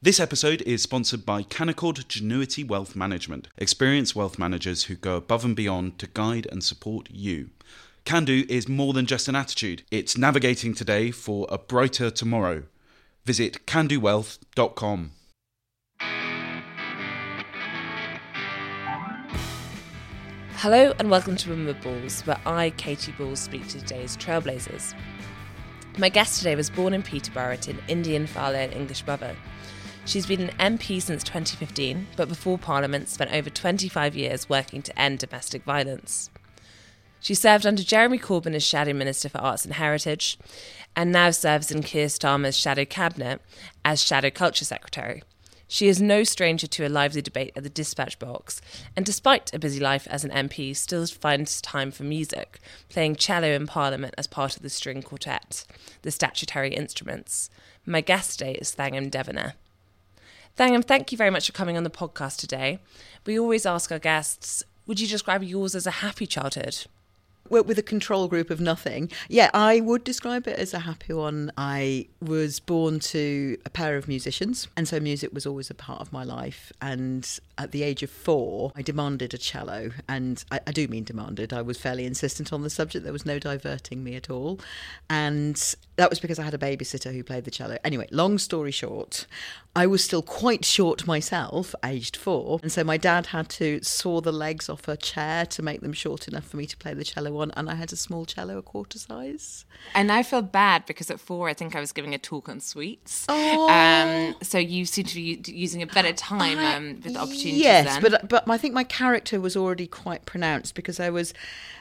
This episode is sponsored by Canaccord Genuity Wealth Management, experienced wealth managers who go above and beyond to guide and support you. Can do is more than just an attitude, it's navigating today for a brighter tomorrow. Visit candowealth.com. Hello and welcome to Women With Balls, where I, Katy Balls, speak to today's trailblazers. My guest today was born in Peterborough to an Indian father and English mother. She's been an MP since 2015, but before Parliament spent over 25 years working to end domestic violence. She served under Jeremy Corbyn as Shadow Minister for Arts and Heritage, and now serves in Keir Starmer's Shadow Cabinet as Shadow Culture Secretary. She is no stranger to a lively debate at the dispatch box, and despite a busy life as an MP, still finds time for music, playing cello in Parliament as part of the string quartet, the statutory instruments. My guest today is Thangam Debbonaire. Thangam, thank you very much for coming on the podcast today. We always ask our guests, would you describe yours as a happy childhood? With a control group of nothing. Yeah, I would describe it as a happy one. I was born to a pair of musicians, and so music was always a part of my life. And at the age of four, I demanded a cello, and I, I do mean demanded. I was fairly insistent on the subject. There was no diverting me at all, and that was because I had a babysitter who played the cello. Anyway, long story short, I was still quite short myself, aged four, and so my dad had to saw the legs off a chair to make them short enough for me to play the cello on, and I had a small cello, a quarter size. And I feel bad because at four, I think I was giving a talk on sweets. Oh. Um, so you seem to be using a better time um, with the opportunities. Yes, then. but but I think my character was already quite pronounced because I was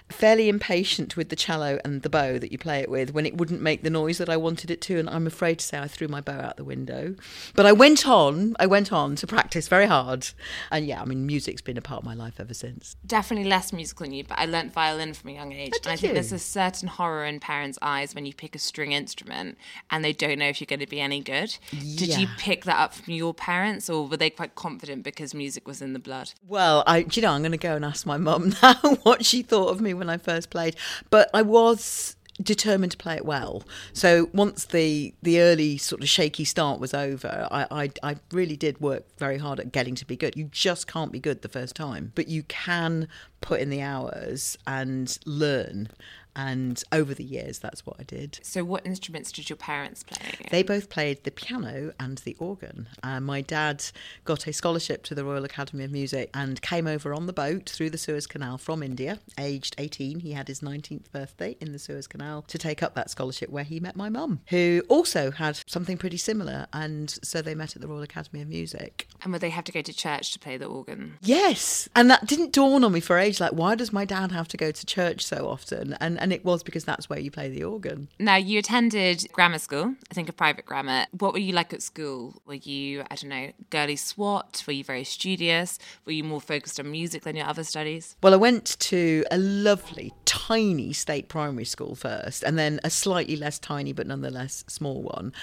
fairly impatient with the cello and the bow that you play it with when it wouldn't make the noise that I wanted it to and I'm afraid to say I threw my bow out the window but I went on I went on to practice very hard and yeah I mean music's been a part of my life ever since definitely less musical than you but I learnt violin from a young age and I think you? there's a certain horror in parents eyes when you pick a string instrument and they don't know if you're going to be any good yeah. did you pick that up from your parents or were they quite confident because music was in the blood well I you know I'm going to go and ask my mum now what she thought of me when I first played, but I was determined to play it well. So once the the early sort of shaky start was over, I, I, I really did work very hard at getting to be good. You just can't be good the first time, but you can put in the hours and learn. And over the years, that's what I did. So, what instruments did your parents play? They both played the piano and the organ. Uh, my dad got a scholarship to the Royal Academy of Music and came over on the boat through the Suez Canal from India, aged 18. He had his 19th birthday in the Suez Canal to take up that scholarship, where he met my mum, who also had something pretty similar. And so they met at the Royal Academy of Music. And would they have to go to church to play the organ? Yes. And that didn't dawn on me for age. Like, why does my dad have to go to church so often? And, and it was because that's where you play the organ. Now, you attended grammar school, I think a private grammar. What were you like at school? Were you, I don't know, girly swat? Were you very studious? Were you more focused on music than your other studies? Well, I went to a lovely, tiny state primary school first, and then a slightly less tiny but nonetheless small one.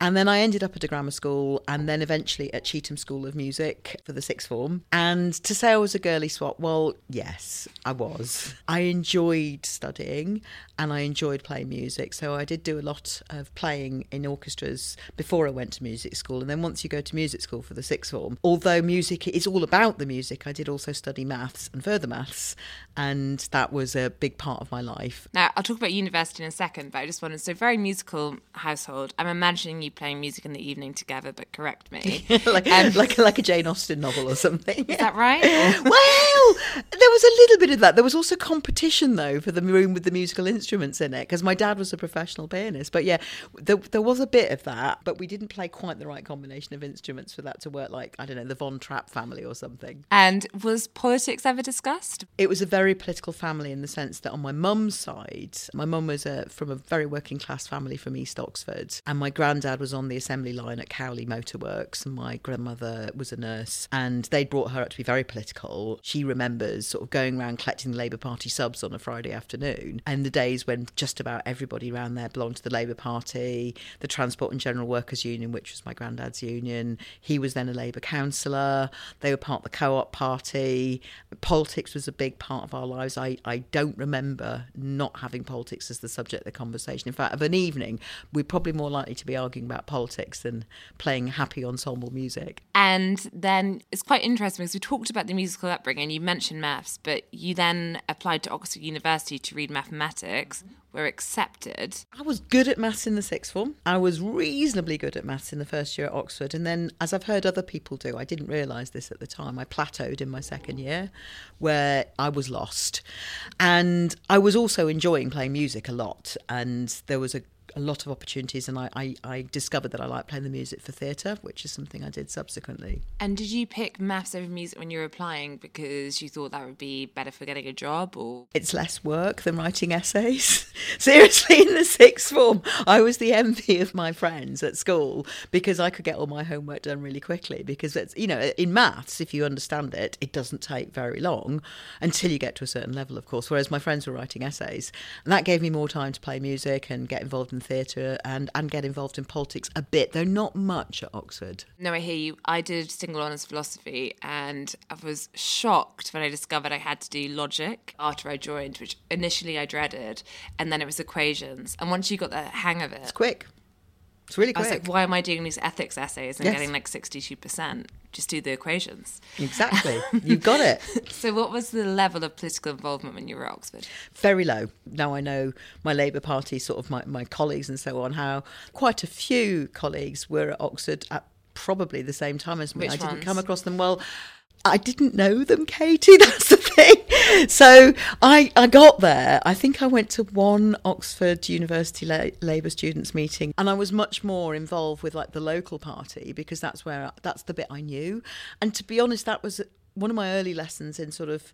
And then I ended up at a grammar school and then eventually at Chetham School of Music for the sixth form. And to say I was a girly swat, well, yes, I was. I enjoyed studying and I enjoyed playing music. So I did do a lot of playing in orchestras before I went to music school. And then once you go to music school for the sixth form, although music is all about the music, I did also study maths and further maths. And that was a big part of my life. Now, I'll talk about university in a second, but I just wanted so very musical household. I'm imagining you playing music in the evening together, but correct me. like, um, like, like a Jane Austen novel or something. Is that right? well, there was a little bit of that. There was also competition, though, for the room with the musical instruments in it, because my dad was a professional pianist. But yeah, there, there was a bit of that, but we didn't play quite the right combination of instruments for that to work like, I don't know, the Von Trapp family or something. And was politics ever discussed? It was a very political family in the sense that on my mum's side, my mum was a, from a very working class family from East Oxford, and my granddad was on the assembly line at Cowley Motorworks, and my grandmother was a nurse, and they brought her up to be very political. She remembers sort of going around collecting the Labour Party subs on a Friday afternoon and the days when just about everybody around there belonged to the Labour Party, the Transport and General Workers Union, which was my granddad's union. He was then a Labour councillor. They were part of the Co op Party. Politics was a big part of our lives. I, I don't remember not having politics as the subject of the conversation. In fact, of an evening, we're probably more likely to be arguing about politics than playing happy ensemble music. And then it's quite interesting because we talked about the musical upbringing. You mentioned maths, but you then applied to Oxford University to read mathematics, were accepted. I was good at maths in the sixth form. I was reasonably good at maths in the first year at Oxford. And then, as I've heard other people do, I didn't realise this at the time. I plateaued in my second year where I was lost. And I was also enjoying playing music a lot. And there was a a lot of opportunities, and I, I, I discovered that I like playing the music for theatre, which is something I did subsequently. And did you pick maths over music when you were applying because you thought that would be better for getting a job, or it's less work than writing essays? Seriously, in the sixth form, I was the envy of my friends at school because I could get all my homework done really quickly. Because it's you know in maths, if you understand it, it doesn't take very long until you get to a certain level, of course. Whereas my friends were writing essays, and that gave me more time to play music and get involved in theatre and, and get involved in politics a bit, though not much at Oxford. No, I hear you. I did single honours philosophy and I was shocked when I discovered I had to do logic after I joined, which initially I dreaded, and then it was equations. And once you got the hang of it, it's quick. It's really quick. I was like, why am I doing these ethics essays and yes. getting like 62%? Just do the equations. Exactly. You've got it. so, what was the level of political involvement when you were at Oxford? Very low. Now I know my Labour Party, sort of my, my colleagues and so on, how quite a few colleagues were at Oxford at probably the same time as me. Which I didn't ones? come across them well. I didn't know them, Katy. That's the thing. So I, I got there. I think I went to one Oxford University La- Labour students meeting, and I was much more involved with like the local party because that's where that's the bit I knew. And to be honest, that was one of my early lessons in sort of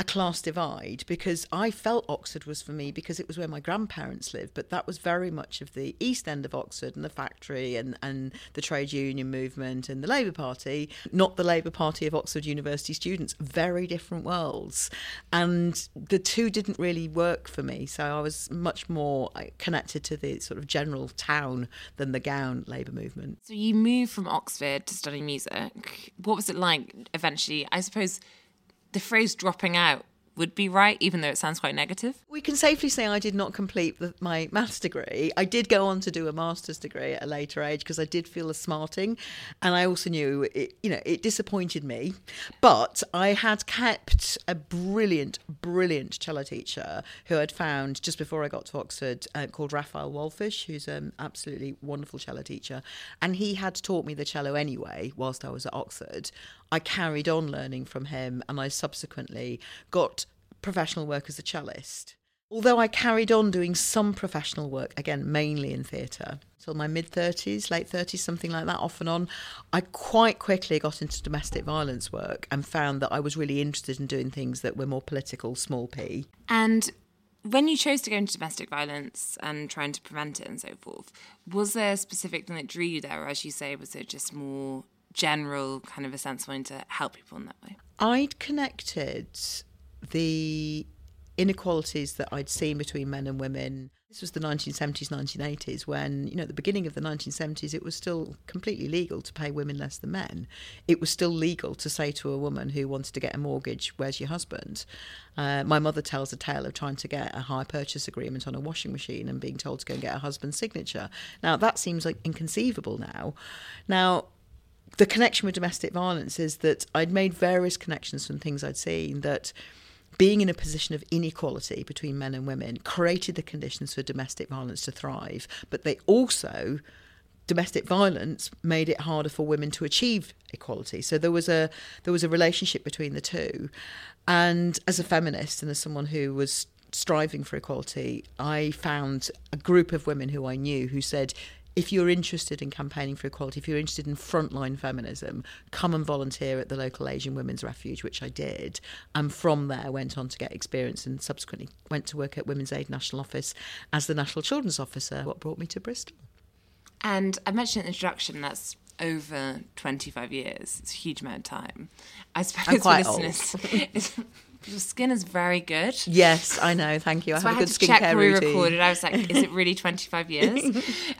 a class divide because I felt Oxford was for me because it was where my grandparents lived, but that was very much of the east end of Oxford and the factory and, and the trade union movement and the Labour Party, not the Labour Party of Oxford University students. Very different worlds. And the two didn't really work for me. So I was much more uh, connected to the sort of general town than the gown Labour movement. So you moved from Oxford to study music. What was it like eventually? I suppose the phrase dropping out would be right, even though it sounds quite negative? We can safely say I did not complete the, my maths degree. I did go on to do a master's degree at a later age because I did feel a smarting, and I also knew it. You know, it disappointed me, but I had kept a brilliant, brilliant cello teacher who I'd found just before I got to Oxford, uh, called Raphael Wallfisch, who's an absolutely wonderful cello teacher, and he had taught me the cello anyway whilst I was at Oxford. I carried on learning from him, and I subsequently got professional work as a cellist. Although I carried on doing some professional work, again, mainly in theatre, till my mid 30s, late 30s, something like that, off and on, I quite quickly got into domestic violence work and found that I was really interested in doing things that were more political, small p. And when you chose to go into domestic violence and trying to prevent it and so forth, was there a specific thing that drew you there? Or as you say, was it just more general kind of a sense of wanting to help people in that way? I'd connected the inequalities that I'd seen between men and women. This was the 1970s, 1980s, when, you know, at the beginning of the 1970s, it was still completely legal to pay women less than men. It was still legal to say to a woman who wanted to get a mortgage, Where's your husband? Uh, my mother tells a tale of trying to get a hire purchase agreement on a washing machine and being told to go and get her husband's signature. Now, that seems like inconceivable now. Now, the connection with domestic violence is that I'd made various connections from things I'd seen that being in a position of inequality between men and women created the conditions for domestic violence to thrive, but they also domestic violence made it harder for women to achieve equality. So there was a there was a relationship between the two. And as a feminist and as someone who was striving for equality, I found a group of women who I knew who said if you're interested in campaigning for equality, if you're interested in frontline feminism, come and volunteer at the local Asian Women's Refuge, which I did. And from there, went on to get experience and subsequently went to work at Women's Aid National Office as the National Children's Officer, what brought me to Bristol. And I mentioned in the introduction that's over 25 years. It's a huge amount of time. I suppose I'm quite listeners, Your skin is very good. Yes, I know. Thank you. I So have I a had good to check skincare routine. recorded. I was like, is it really 25 years?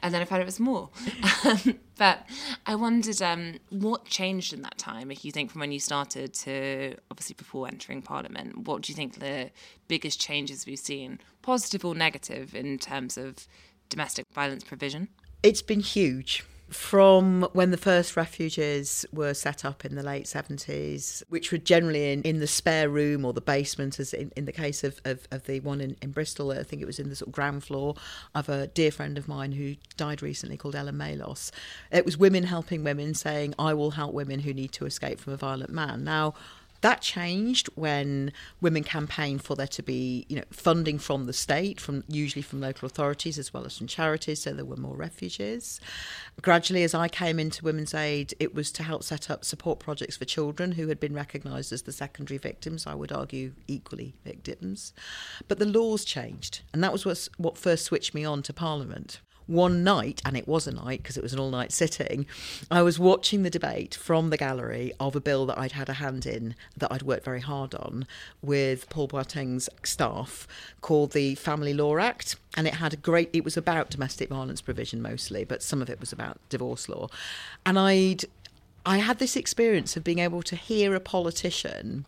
and then I found it was more. Um, but I wondered um, what changed in that time, if you think, from when you started to obviously before entering Parliament. What do you think the biggest changes we've seen, positive or negative, in terms of domestic violence provision? It's been huge. From when the first refuges were set up in the late 70s, which were generally in, in the spare room or the basement, as in, in the case of, of, of the one in, in Bristol, I think it was in the sort of ground floor of a dear friend of mine who died recently called Ellen Malos. It was women helping women saying, I will help women who need to escape from a violent man. Now, that changed when women campaigned for there to be, you know, funding from the state, from usually from local authorities as well as from charities, so there were more refuges. Gradually, as I came into Women's Aid, it was to help set up support projects for children who had been recognised as the secondary victims. I would argue equally victims, but the laws changed, and that was what first switched me on to Parliament one night, and it was a night because it was an all night sitting, I was watching the debate from the gallery of a bill that I'd had a hand in that I'd worked very hard on with Paul Boateng's staff called the Family Law Act. And it had a great, it was about domestic violence provision mostly, but some of it was about divorce law. And I'd, I had this experience of being able to hear a politician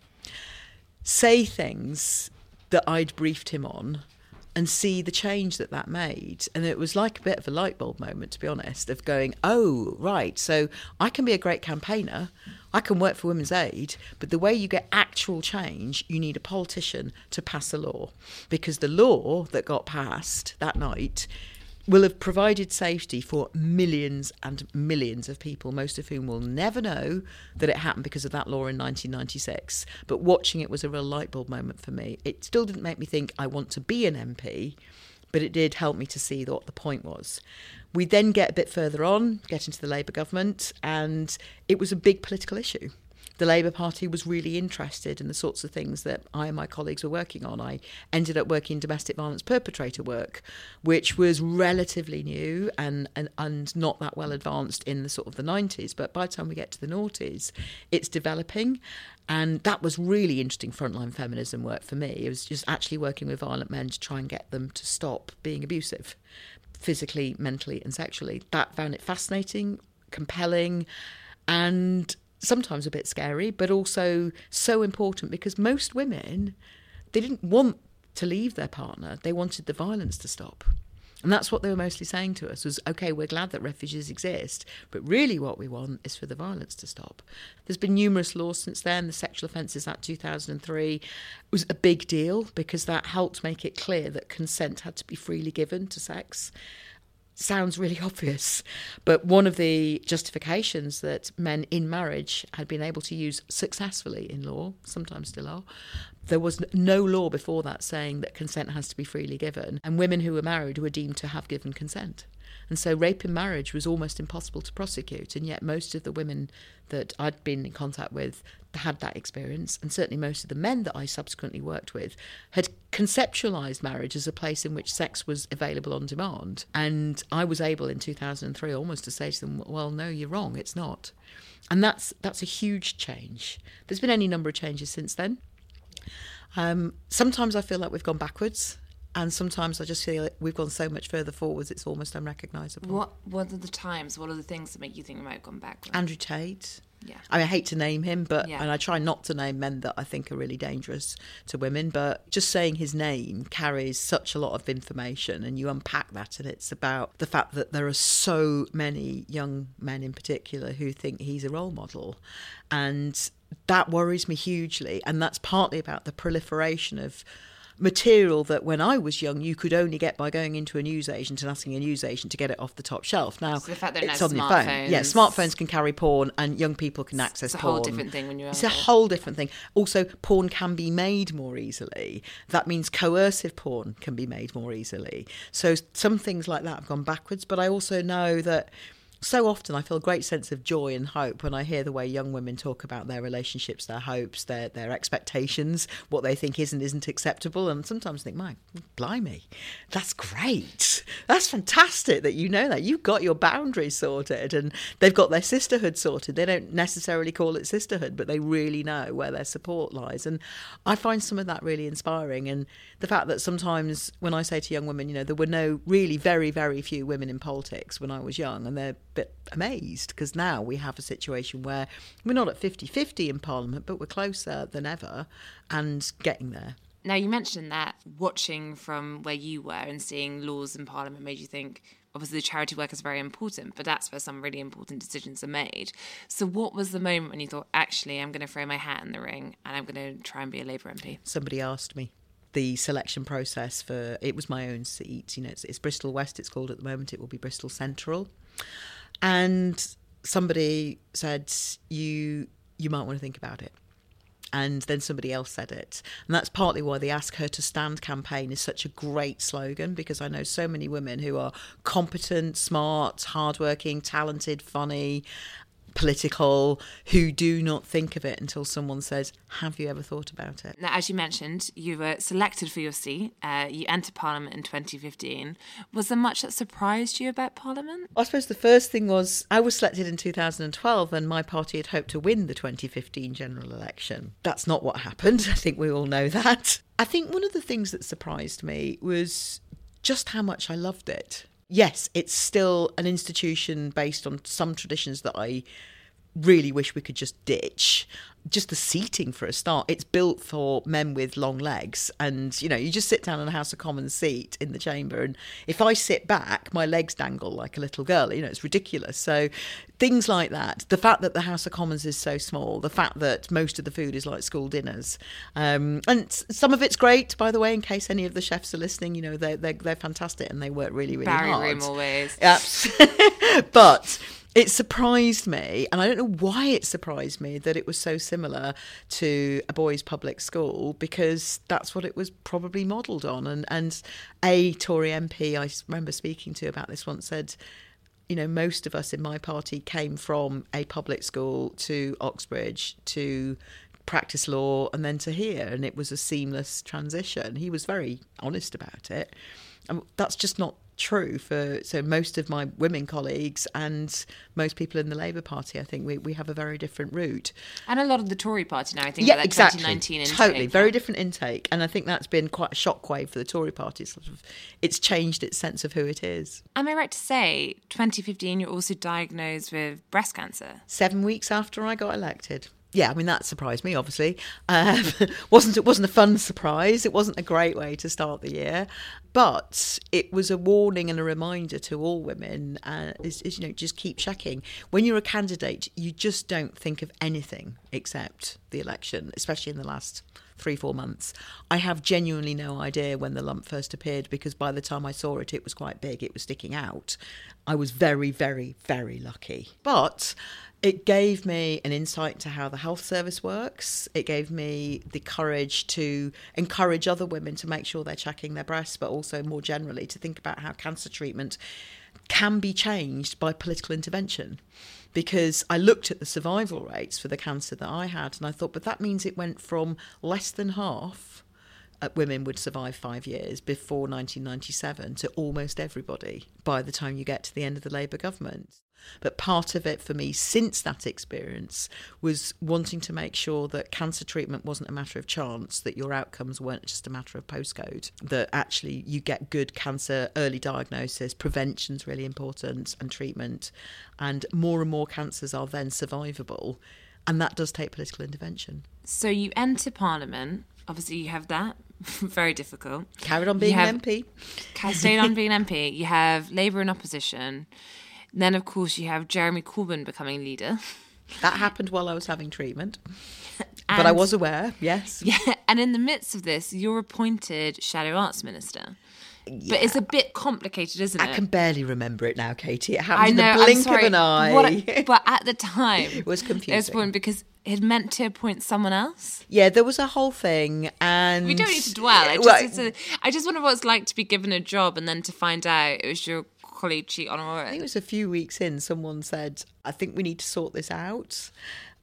say things that I'd briefed him on and see the change that that made. And it was like a bit of a light bulb moment, to be honest, of going, oh, right, so I can be a great campaigner. I can work for Women's Aid, but the way you get actual change, you need a politician to pass a law. Because the law that got passed that night will have provided safety for millions and millions of people, most of whom will never know that it happened because of that law in 1996. But watching it was a real light bulb moment for me. It still didn't make me think I want to be an MP, but it did help me to see what the point was. We then get a bit further on, get into the Labour government, and it was a big political issue the Labour Party was really interested in the sorts of things that I and my colleagues were working on. I ended up working domestic violence perpetrator work, which was relatively new and, and, and not that well advanced in the sort of the 90s. But by the time we get to the noughties, it's developing. And that was really interesting frontline feminism work for me. It was just actually working with violent men to try and get them to stop being abusive, physically, mentally, and sexually. That found it fascinating, compelling, and sometimes a bit scary, but also so important because most women, they didn't want to leave their partner. They wanted the violence to stop. And that's what they were mostly saying to us was, okay, we're glad that refugees exist, but really what we want is for the violence to stop. There's been numerous laws since then. The Sexual Offences Act 2003 was a big deal because that helped make it clear that consent had to be freely given to sex sounds really obvious, but one of the justifications that men in marriage had been able to use successfully in law, sometimes still are, there was no law before that saying that consent has to be freely given, and women who were married were deemed to have given consent. And so rape in marriage was almost impossible to prosecute, and yet most of the women that I'd been in contact with had that experience, and certainly most of the men that I subsequently worked with had conceptualized marriage as a place in which sex was available on demand. And I was able in 2003 almost to say to them, well, no, you're wrong, it's not. And that's, that's a huge change. There's been any number of changes since then. Um, sometimes I feel like we've gone backwards and sometimes I just feel like we've gone so much further forwards it's almost unrecognisable. What What are the times? What are the things that make you think we might have gone backwards? Andrew Tate. Yeah. I, mean, I hate to name him, but Yeah. and I try not to name men that I think are really dangerous to women. But just saying his name carries such a lot of information, and you unpack that, and it's about the fact that there are so many young men, in particular, who think he's a role model, and that worries me hugely. And that's partly about the proliferation of material that when I was young you could only get by going into a newsagent and asking a newsagent to get it off the top shelf. Now So the fact that it's on your phone. Yeah, smartphones- can carry porn and young people can access it's a porn. whole different thing when you're It's a whole different thing. Also, porn can be made more easily. That means coercive porn can be made more easily. So some things like that have gone backwards, but I also know that so often I feel a great sense of joy and hope when I hear the way young women talk about their relationships, their hopes, their their expectations, what they think is and isn't acceptable. And sometimes I think, my blimey, that's great. That's fantastic that you know that. You've got your boundaries sorted and they've got their sisterhood sorted. They don't necessarily call it sisterhood, but they really know where their support lies. And I find some of that really inspiring. And the fact that sometimes when I say to young women, you know, there were no really very, very few women in politics when I was young, and they're bit amazed because now we have a situation where we're not at 50 50 in Parliament, but we're closer than ever and getting there. Now, you mentioned that watching from where you were and seeing laws in Parliament made you think, obviously, the charity work is very important, but that's where some really important decisions are made. So, what was the moment when you thought, actually, I'm going to throw my hat in the ring and I'm going to try and be a Labour MP? Somebody asked me the selection process for it was my own seat. You know, it's, it's Bristol West. It's called at the moment. It will be Bristol Central, and somebody said you you might want to think about it. And then somebody else said it. And that's partly why the Ask Her to Stand campaign is such a great slogan because I know so many women who are competent, smart, hardworking, talented, funny, political who do not think of it until someone says, Have you ever thought about it? Now, as you mentioned, you were selected for your seat. Uh, you entered Parliament in 2015. Was there much that surprised you about Parliament? I suppose the first thing was I was selected in 2012 and my party had hoped to win the 2015 general election. That's not what happened. I think we all know that. I think one of the things that surprised me was just how much I loved it yes, it's still an institution based on some traditions that I really wish we could just ditch. Just the seating for a start. It's built for men with long legs. And, you know, you just sit down in a House of Commons seat in the chamber. And if I sit back, my legs dangle like a little girl. You know, it's ridiculous. So things like that. The fact that the House of Commons is so small, the fact that most of the food is like school dinners. Um, and some of it's great, by the way, in case any of the chefs are listening, you know, they're, they're, they're fantastic and they work really, really Barry hard. room always. Yep. but it surprised me, and I don't know why it surprised me that it was so similar to a boys' public school because that's what it was probably modelled on. And and a Tory MP I remember speaking to about this once said, you know, most of us in my party came from a public school to Oxbridge to practice law and then to here, and it was a seamless transition. He was very honest about it. And that's just not true for so most of my women colleagues and most people in the Labour Party. I think we, we have a very different route. And a lot of the Tory party now, I think, Yeah, exactly. 2019 intake, Totally, very different intake, and I think that's been quite a shockwave for the Tory party. Sort of, it's changed its sense of who it is. Am I right to say 2015 you're also diagnosed with breast cancer? Seven weeks after I got elected. Yeah, I mean that surprised me. Obviously, um, wasn't it wasn't a fun surprise. It wasn't a great way to start the year, but it was a warning and a reminder to all women. Uh, is, is you know just keep checking when you're a candidate. You just don't think of anything except the election, especially in the last three four months. I have genuinely no idea when the lump first appeared because by the time I saw it, it was quite big. It was sticking out. I was very very very lucky, but it gave me an insight to how the health service works. It gave me the courage to encourage other women to make sure they're checking their breasts, but also more generally to think about how cancer treatment can be changed by political intervention. Because I looked at the survival rates for the cancer that I had and I thought, but that means it went from less than half uh, women would survive five years before 1997 to almost everybody by the time you get to the end of the Labour government. But part of it for me since that experience was wanting to make sure that cancer treatment wasn't a matter of chance, that your outcomes weren't just a matter of postcode, that actually you get good cancer early diagnosis, prevention's really important, and treatment. And more and more cancers are then survivable. And that does take political intervention. So you enter Parliament. Obviously, you have that. Very difficult. Carried on being have- an MP. Stayed on being MP. You have Labour in opposition. Then, of course, you have Jeremy Corbyn becoming leader. That happened while I was having treatment. but I was aware, yes. Yeah, and in the midst of this, you're appointed Shadow Arts Minister. But it's a bit complicated, isn't I it? I can barely remember it now, Katy. It happened know. in the blink of an eye. What but at the time, it was confusing. It was confusing. point because it meant to appoint someone else. yeah, there was a whole thing, and We don't need to dwell. I just, Well, I just wonder what it's like to be given a job and then to find out it was your on I think it was a few weeks in. Someone said, "I think we need to sort this out."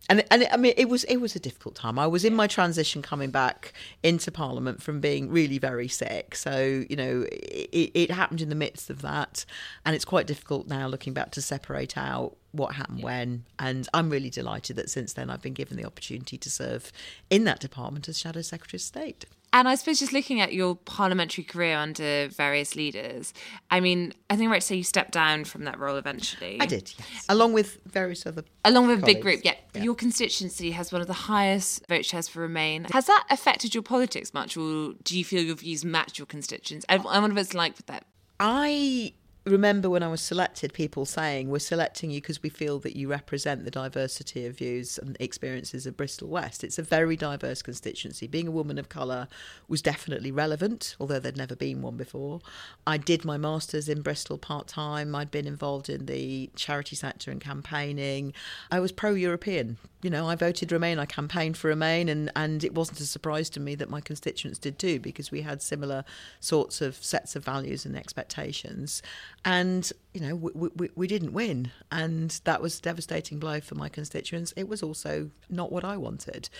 And, and I mean, it was it was a difficult time. I was in my transition coming back into Parliament from being really very sick. So you know, it, it happened in the midst of that, and it's quite difficult now looking back to separate out what happened when. And I'm really delighted that since then I've been given the opportunity to serve in that department as Shadow Secretary of State. And I suppose just looking at your parliamentary career under various leaders, I mean, I think I'm right to say you stepped down from that role eventually. I did, yes, along with various other Along with a big group, yeah. Yeah. Your constituency has one of the highest vote shares for Remain. Has that affected your politics much, or do you feel your views match your constituents? I, I wonder what it's like with that. I remember when I was selected, people saying, We're selecting you because we feel that you represent the diversity of views and experiences of Bristol West. It's a very diverse constituency. Being a woman of colour was definitely relevant, although there'd never been one before. I did my master's in Bristol part time. I'd been involved in the charity sector and campaigning. I was pro European. You know, I voted Remain, I campaigned for Remain, and, and it wasn't a surprise to me that my constituents did too, because we had similar sorts of sets of values and expectations. And, you know, we, we, we didn't win. And that was a devastating blow for my constituents. It was also not what I wanted.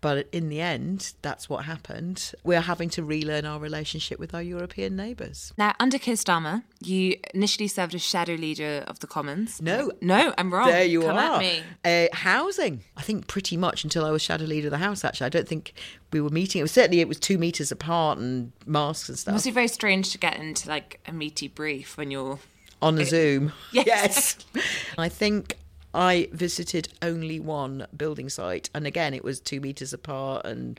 But in the end, that's what happened. We're having to relearn our relationship with our European neighbours. Now, under Keir Starmer, you initially served as shadow leader of the Commons. No. No, I'm wrong. There you Come are. At me. Uh, housing. I think pretty much until I was shadow leader of the house. Actually, I don't think we were meeting. It was certainly it was two meters apart and masks and It stuff must be very strange to get into like a meaty brief when you're. on a Zoom. Yes. I think I visited only one building site, and again, it was two meters apart and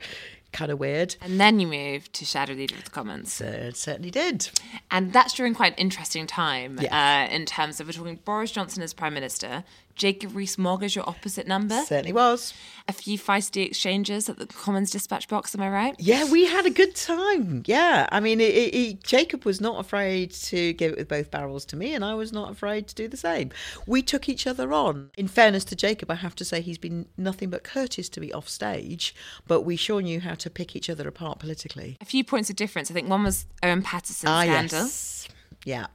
kind of weird. And then you moved to shadow leader of the Commons. It certainly did. And that's during quite an interesting time Yes. uh, in terms of we're talking Boris Johnson as Prime Minister, Jacob Rees-Mogg as your opposite number, Certainly was. a few feisty exchanges at the Commons dispatch box, am I right? Yeah, we had a good time. Yeah, I mean, it, it, it- Jacob was not afraid to give it with both barrels to me, and I was not afraid to do the same. We took each other on. In fairness to Jacob, I have to say he's been nothing but courteous to me off stage, but we sure knew how to pick each other apart politically. A few points of difference. I think one was Owen Paterson's Ah, scandal. yes. Yeah.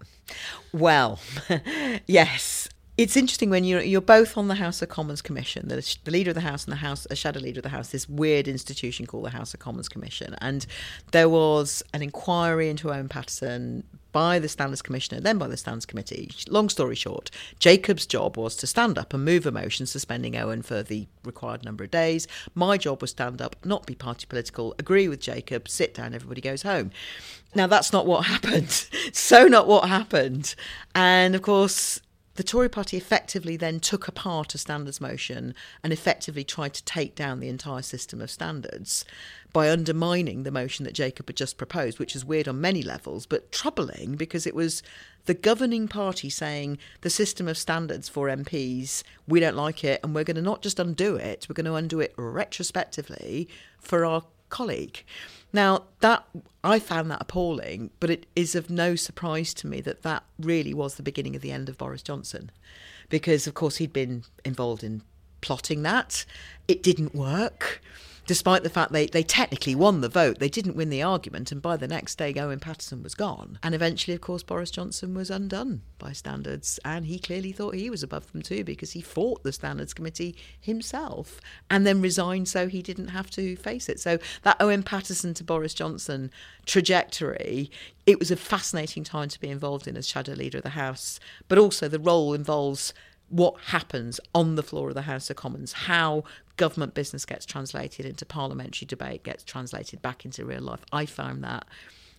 Well, yes. It's interesting when you're you're both on the House of Commons Commission, the, the leader of the House and the House, a shadow leader of the House, this weird institution called the House of Commons Commission, and there was an inquiry into Owen Paterson by the Standards Commissioner, then by the Standards Committee. Long story short, Jacob's job was to stand up and move a motion suspending Owen for the required number of days. My job was stand up, not be party political, agree with Jacob, sit down, everybody goes home. Now that's not what happened. so not what happened. And of course, the Tory party effectively then took apart a standards motion and effectively tried to take down the entire system of standards by undermining the motion that Jacob had just proposed, which is weird on many levels, but troubling because it was the governing party saying the system of standards for MPs, we don't like it, and we're going to not just undo it, we're going to undo it retrospectively for our colleague. Now, that I found that appalling, but it is of no surprise to me that that really was the beginning of the end of Boris Johnson. Because, of course, he'd been involved in plotting that. It didn't work. Despite the fact they, they technically won the vote, they didn't win the argument, and by the next day, Owen Paterson was gone. And eventually, of course, Boris Johnson was undone by standards, and he clearly thought he was above them too because he fought the standards committee himself and then resigned so he didn't have to face it. So, that Owen Paterson to Boris Johnson trajectory, it was a fascinating time to be involved in as shadow leader of the House, but also the role involves what happens on the floor of the House of Commons, how government business gets translated into parliamentary debate, gets translated back into real life. I found that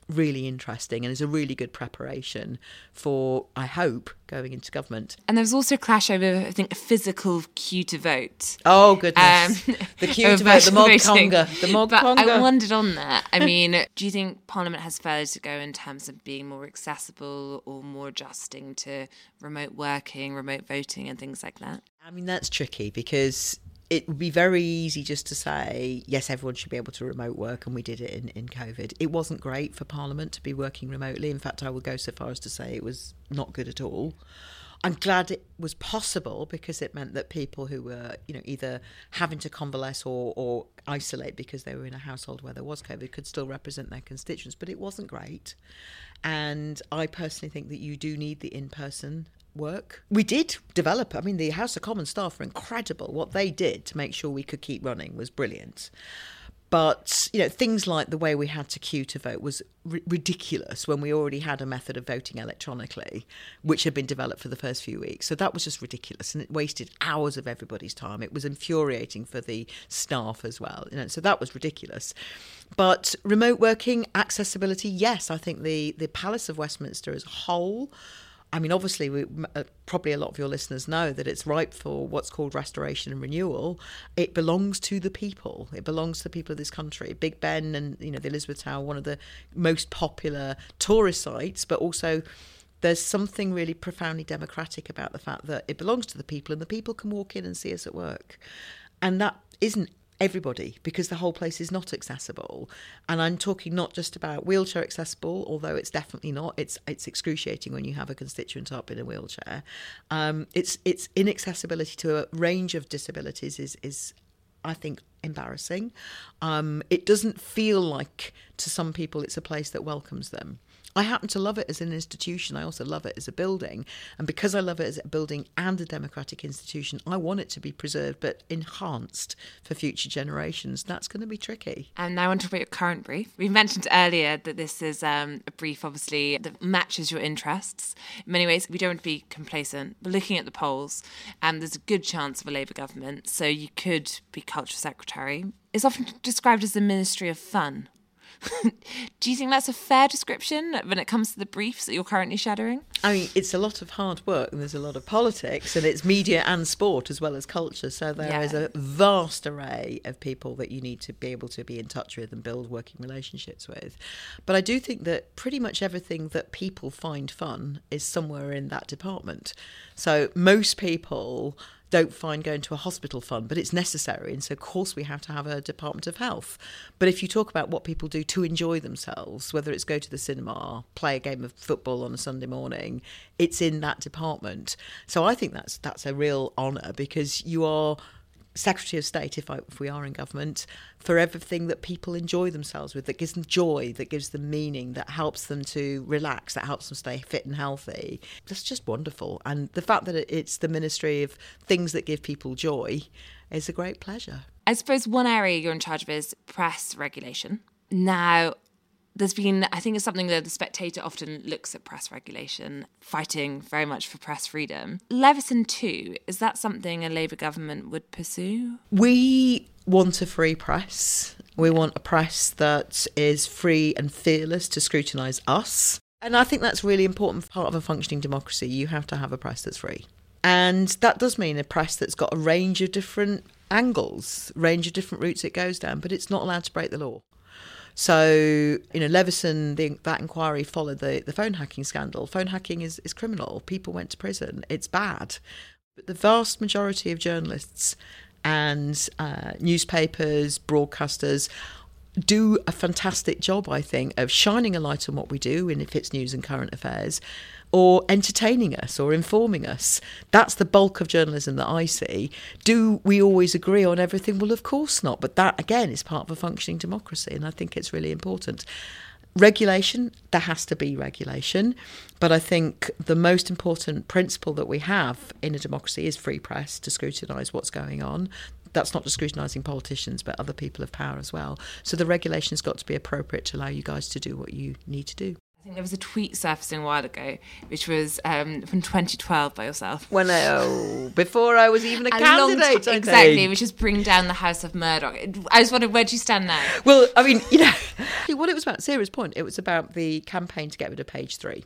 really interesting and is a really good preparation for, I hope, going into government. And there was also a clash over, I think, a physical queue to vote. Oh, goodness. Um, the queue to vote, the mob voting. conga. The mob but I conga. wondered on that. I mean, do you think Parliament has further to go in terms of being more accessible or more adjusting to remote working, remote voting, and things like that? I mean, that's tricky because it would be very easy just to say, yes, everyone should be able to remote work, and we did it in, in COVID. It wasn't great for Parliament to be working remotely. In fact, I would go so far as to say it was not good at all. I'm glad it was possible because it meant that people who were, you know, either having to convalesce or, or isolate because they were in a household where there was COVID could still represent their constituents. But it wasn't great. And I personally think that you do need the in person work. We did develop, I mean, the House of Commons staff were incredible. What they did to make sure we could keep running was brilliant. But you know things like the way we had to queue to vote was r- ridiculous when we already had a method of voting electronically, which had been developed for the first few weeks. So that was just ridiculous, and it wasted hours of everybody's time. It was infuriating for the staff as well. You know, so that was ridiculous. But remote working, accessibility, yes, I think the the Palace of Westminster as a whole I mean, obviously, we, uh, probably a lot of your listeners know that it's ripe for what's called restoration and renewal. It belongs to the people. It belongs to the people of this country. Big Ben and you know the Elizabeth Tower, one of the most popular tourist sites, but also there's something really profoundly democratic about the fact that it belongs to the people and the people can walk in and see us at work. And that isn't everybody because the whole place is not accessible and i'm talking not just about wheelchair accessible although it's definitely not it's it's excruciating when you have a constituent up in a wheelchair um, it's it's inaccessibility to a range of disabilities is is I think embarrassing. Um, it doesn't feel like to some people it's a place that welcomes them. I happen to love it as an institution. I also love it as a building. And because I love it as a building and a democratic institution, I want it to be preserved but enhanced for future generations. That's going to be tricky. And now want to your current brief. We mentioned earlier that this is um, a brief, obviously, that matches your interests. In many ways, we don't want to be complacent. We're looking at the polls, and there's a good chance of a Labour government. So you could be Culture Secretary. It's often described as the Ministry of Fun. Do you think that's a fair description when it comes to the briefs that you're currently shadowing? I mean, it's a lot of hard work and there's a lot of politics and it's media and sport as well as culture. So there yeah. is a vast array of people that you need to be able to be in touch with and build working relationships with. But I do think that pretty much everything that people find fun is somewhere in that department. So most people don't find going to a hospital fun, but it's necessary. And so, of course, we have to have a Department of Health. But if you talk about what people do to enjoy themselves, whether it's go to the cinema, play a game of football on a Sunday morning, it's in that department. So I think that's that's a real honour because you are Secretary of State, if, I, if we are in government, for everything that people enjoy themselves with, that gives them joy, that gives them meaning, that helps them to relax, that helps them stay fit and healthy. That's just wonderful. And the fact that it's the Ministry of things that give people joy is a great pleasure. I suppose one area you're in charge of is press regulation. Now, there's been, I think it's something that the spectator often looks at press regulation, fighting very much for press freedom. Leveson 2, is that something a Labour government would pursue? We want a free press. We want a press that is free and fearless to scrutinise us. And I think that's really important part of a functioning democracy. You have to have a press that's free. And that does mean a press that's got a range of different angles, range of different routes it goes down, but it's not allowed to break the law. So, you know, Leveson, the, that inquiry followed the, the phone hacking scandal. Phone hacking is, is criminal. People went to prison. It's bad. But the vast majority of journalists and uh, newspapers, broadcasters do a fantastic job, I think, of shining a light on what we do, and if it's news and current affairs, or entertaining us or informing us. That's the bulk of journalism that I see. Do we always agree on everything? Well, of course not. But that, again, is part of a functioning democracy, and I think it's really important. Regulation, there has to be regulation. But I think the most important principle that we have in a democracy is free press to scrutinise what's going on that's not just scrutinising politicians, but other people of power as well. So the regulation's got to be appropriate to allow you guys to do what you need to do there was a tweet surfacing a while ago, which was um, from 2012 by yourself. When oh, before I was even a, a candidate, t- exactly, which is bring down the House of Murdoch. I just wondered where do you stand now? Well, I mean, you know, what it was about. Serious point. It was about the campaign to get rid of Page Three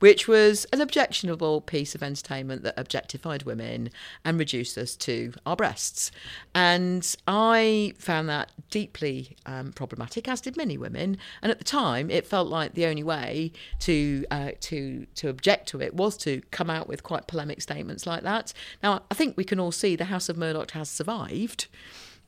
which was an objectionable piece of entertainment that objectified women and reduced us to our breasts. And I found that deeply um, problematic, as did many women. And at the time, it felt like the only way to uh, to to object to it was to come out with quite polemic statements like that. Now, I think we can all see the House of Murdoch has survived.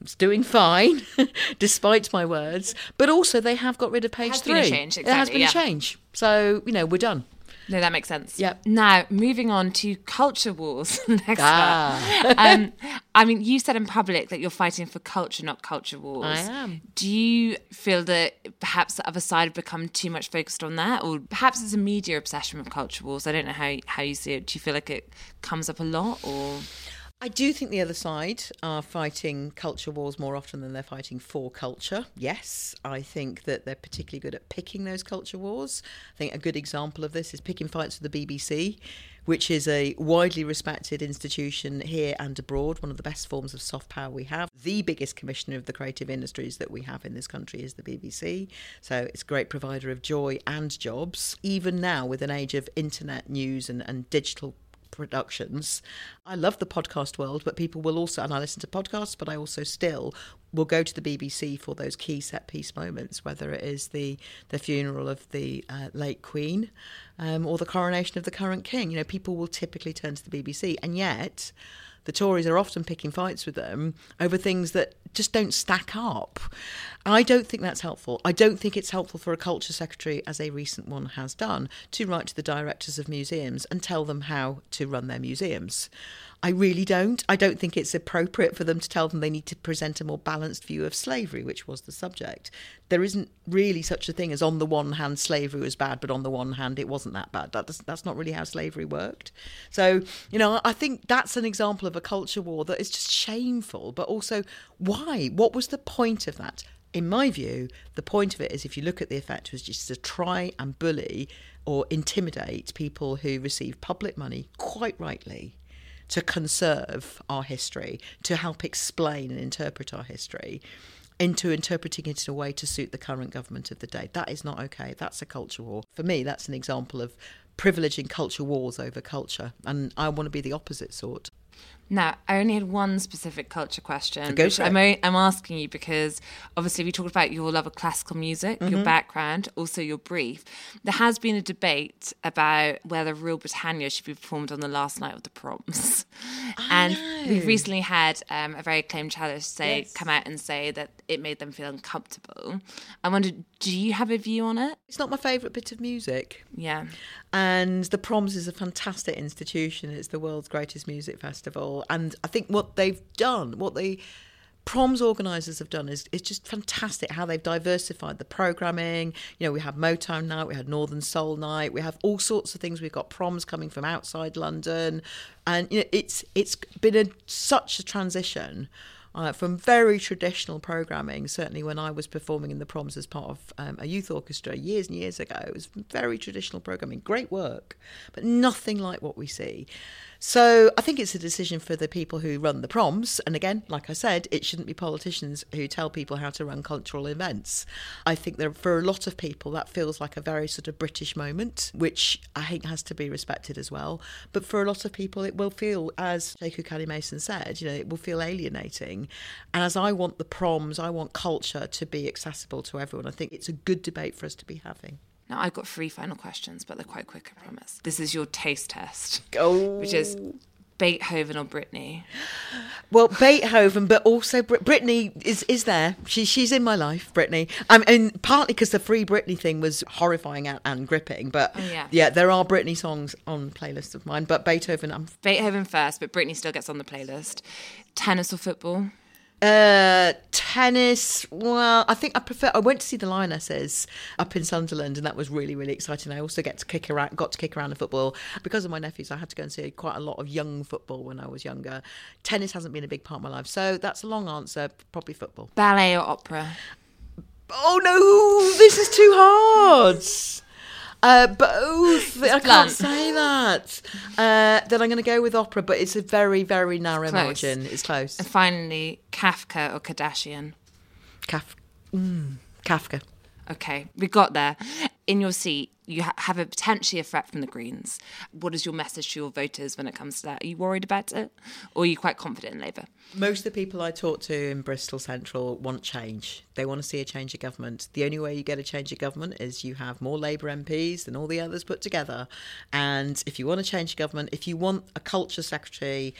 It's doing fine, despite my words. But also, they have got rid of page three. Been a change, exactly, there has been yeah. a change. So you know, we're done. No, that makes sense. Yep. Now, moving on to culture wars next Ah. Um, I mean, you said in public that you're fighting for culture, not culture wars. I am. Do you feel that perhaps the other side have become too much focused on that, or perhaps it's a media obsession with culture wars? I don't know how how you see it. Do you feel like it comes up a lot, or I do think the other side are fighting culture wars more often than they're fighting for culture. Yes, I think that they're particularly good at picking those culture wars. I think a good example of this is picking fights with the BBC, which is a widely respected institution here and abroad, one of the best forms of soft power we have. The biggest commissioner of the creative industries that we have in this country is the BBC. So it's a great provider of joy and jobs. Even now, with an age of internet news and, and digital productions. I love the podcast world, but people will also, and I listen to podcasts, but I also still will go to the BBC for those key set piece moments, whether it is the the funeral of the uh, late Queen um, or the coronation of the current King. You know, people will typically turn to the BBC, and yet the Tories are often picking fights with them over things that just don't stack up. I don't think that's helpful. I don't think it's helpful for a culture secretary, as a recent one has done, to write to the directors of museums and tell them how to run their museums. I really don't. I don't think it's appropriate for them to tell them they need to present a more balanced view of slavery, which was the subject. There isn't really such a thing as on the one hand slavery was bad, but on the one hand it wasn't that bad. That that's not really how slavery worked. So you know, I think that's an example of a culture war that is just shameful. But also, why? What was the point of that? In my view, the point of it is if you look at the effect was just to try and bully or intimidate people who receive public money, quite rightly, to conserve our history, to help explain and interpret our history, into interpreting it in a way to suit the current government of the day. That is not okay. That's a culture war. For me, that's an example of privileging culture wars over culture. And I want to be the opposite sort. Now, I only had one specific culture question. Go for it. I'm, o- I'm asking you because obviously we talked about your love of classical music, Mm-hmm. your background, also your brief. There has been a debate about whether Rule Britannia should be performed on the last night of the proms. and we've recently had um, a very acclaimed cellist say, Yes. come out and say that it made them feel uncomfortable. I wondered, do you have a view on it? It's not my favourite bit of music. Yeah. And the Proms is a fantastic institution. It's the world's greatest music festival. And I think what they've done, what the Proms organisers have done is, is just fantastic how they've diversified the programming. You know, we have Motown night, we had Northern Soul night, we have all sorts of things. We've got proms coming from outside London. And you know, it's it's been a, such a transition uh, from very traditional programming. Certainly, when I was performing in the proms as part of um, a youth orchestra years and years ago, it was very traditional programming, great work, but nothing like what we see. So I think it's a decision for the people who run the proms. And again, like I said, it shouldn't be politicians who tell people how to run cultural events. I think that for a lot of people, that feels like a very sort of British moment, which I think has to be respected as well. But for a lot of people, it will feel, as Sheku Kanneh-Mason said, you know, it will feel alienating. And as I want the proms, I want culture to be accessible to everyone. I think it's a good debate for us to be having. Now, I've got three final questions, but they're quite quick, I promise. This is your taste test, Oh. which is Beethoven or Britney. Well, Beethoven, but also Brit- Britney is is there. She she's in my life, Britney. I mean, partly because the Free Britney thing was horrifying and, and gripping, but Oh, yeah. there are Britney songs on playlists of mine. But Beethoven, I'm Beethoven first, but Britney still gets on the playlist. Tennis or football? Uh, tennis. Well, I think I prefer. I went to see the Lionesses up in Sunderland, and that was really really exciting. I also get to kick around, got to kick around the football because of my nephews. I had to go and see quite a lot of young football when I was younger. Tennis hasn't been a big part of my life, so that's a long answer. Probably football. Ballet or opera? Oh no, this is too hard. Uh, both. I can't say that. Uh, then I'm going to go with opera, but it's a very, very narrow Close. margin. It's close. And finally, Kafka or Kardashian? Kaf- mm, Kafka. Okay, we got there. In your seat, you ha- have a potentially a threat from the Greens. What is your message to your voters when it comes to that? Are you worried about it, or are you quite confident in Labour? Most of the people I talk to in Bristol Central want change. They want to see a change of government. The only way you get a change of government is you have more Labour MPs than all the others put together. And if you want to change government, if you want a culture secretary,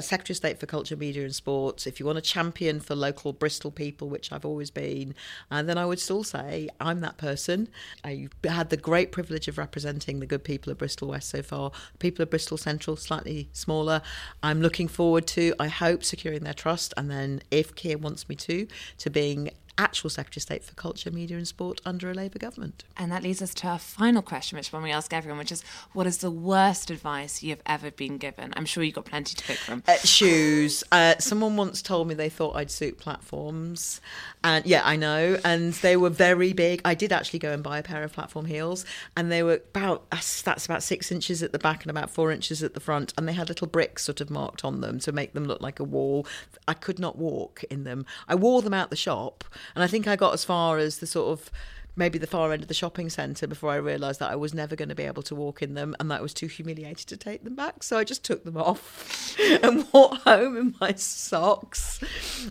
secretary of state for culture, media, and sports, if you want a champion for local Bristol people, which I've always been, and then I would still say I'm that person. I had the great privilege of representing the good people of Bristol West so far. People of Bristol Central, slightly smaller. I'm looking forward to, I hope, securing their trust, and then if Keir wants me to, to being actual Secretary of State for Culture, Media and Sport under a Labour government. And that leads us to our final question, which one we ask everyone, which is what is the worst advice you've ever been given? I'm sure you've got plenty to pick from. Uh, shoes. Uh, someone once told me they thought I'd suit platforms. And yeah, I know. And they were very big. I did actually go and buy a pair of platform heels, and they were about, that's about six inches at the back and about four inches at the front. And they had little bricks sort of marked on them to make them look like a wall. I could not walk in them. I wore them out the shop and I think I got as far as the sort of maybe the far end of the shopping centre before I realised that I was never going to be able to walk in them and that I was too humiliated to take them back. So I just took them off and walked home in my socks.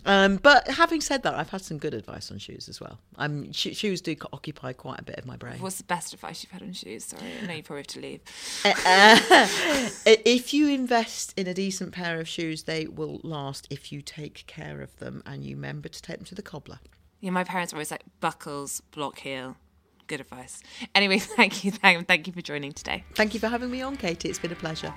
Um, but having said that, I've had some good advice on shoes as well. Um, sh- shoes do occupy quite a bit of my brain. What's the best advice you've had on shoes? Sorry, I know you probably have to leave. Uh, if you invest in a decent pair of shoes, they will last if you take care of them and you remember to take them to the cobbler. Yeah, my parents were always like buckles, block heel. Good advice. Anyway, thank you, thank, thank you for joining today. Thank you for having me on, Katy. It's been a pleasure.